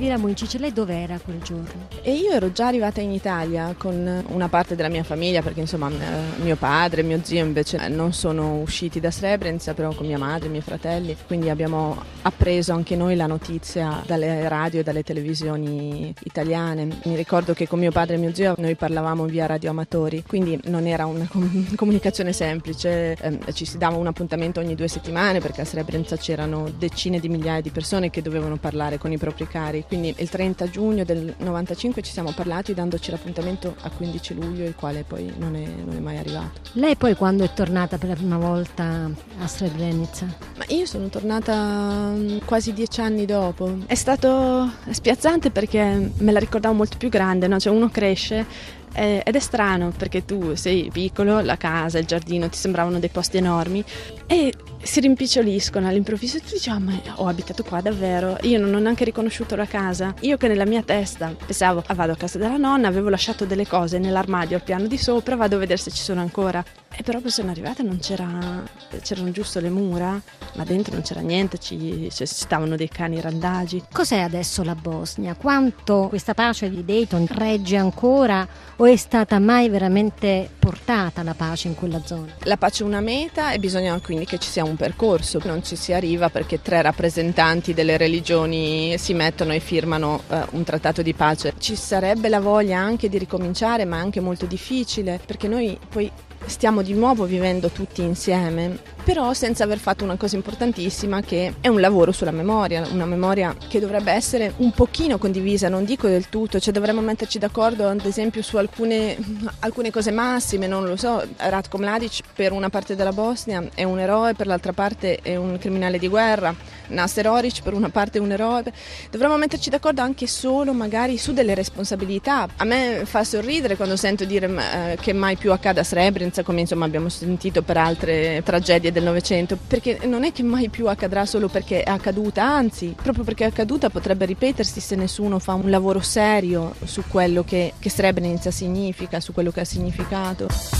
Elvira Muncic, lei dov'era quel giorno? E io ero già arrivata in Italia con una parte della mia famiglia, perché insomma eh, mio padre e mio zio invece non sono usciti da Srebrenica, però con mia madre e i miei fratelli, quindi abbiamo appreso anche noi la notizia dalle radio e dalle televisioni italiane. Mi ricordo che con mio padre e mio zio noi parlavamo via radioamatori, quindi non era una com- comunicazione semplice, eh, ci si dava un appuntamento ogni due settimane perché a Srebrenica c'erano decine di migliaia di persone che dovevano parlare con i propri cari, quindi il 30 giugno del 95 ci siamo parlati dandoci l'appuntamento a 15 luglio, il quale poi non è, non è mai arrivato. Lei poi quando è tornata per la prima volta a Srebrenica? Ma io sono tornata mm, quasi dieci anni dopo. È stato spiazzante perché me la ricordavo molto più grande, no? cioè uno cresce eh, ed è strano perché tu sei piccolo, la casa, il giardino ti sembravano dei posti enormi e si rimpiccioliscono all'improvviso e tu dici, oh, ma ho abitato qua davvero, io non ho neanche riconosciuto la casa. Io che nella mia testa pensavo, ah, vado a casa della nonna, avevo lasciato delle cose nell'armadio al piano di sopra, vado a vedere se ci sono ancora. E però poi sono arrivata e non c'era, c'erano giusto le mura, ma dentro non c'era niente, ci, ci stavano dei cani randagi. Cos'è adesso la Bosnia? Quanto questa pace di Dayton regge ancora o è stata mai veramente portata la pace in quella zona? La pace è una meta e bisogna quindi che ci sia un percorso, non ci si arriva perché tre rappresentanti delle religioni si mettono e firmano uh, un trattato di pace. Ci sarebbe la voglia anche di ricominciare, ma è anche molto difficile perché noi poi stiamo di nuovo vivendo tutti insieme, però senza aver fatto una cosa importantissima che è un lavoro sulla memoria, una memoria che dovrebbe essere un pochino condivisa, non dico del tutto, cioè dovremmo metterci d'accordo ad esempio su alcune, alcune cose massime, non lo so, Ratko Mladic per una parte della Bosnia è un eroe, per l'altra parte è un criminale di guerra, Nasser Oric per una parte è un eroe, dovremmo metterci d'accordo anche solo magari su delle responsabilità. A me fa sorridere quando sento dire eh, che mai più accada a Srebrenica, come insomma abbiamo sentito per altre tragedie del Novecento, perché non è che mai più accadrà solo perché è accaduta, anzi, proprio perché è accaduta potrebbe ripetersi se nessuno fa un lavoro serio su quello che, che Srebrenica significa, su quello che ha significato.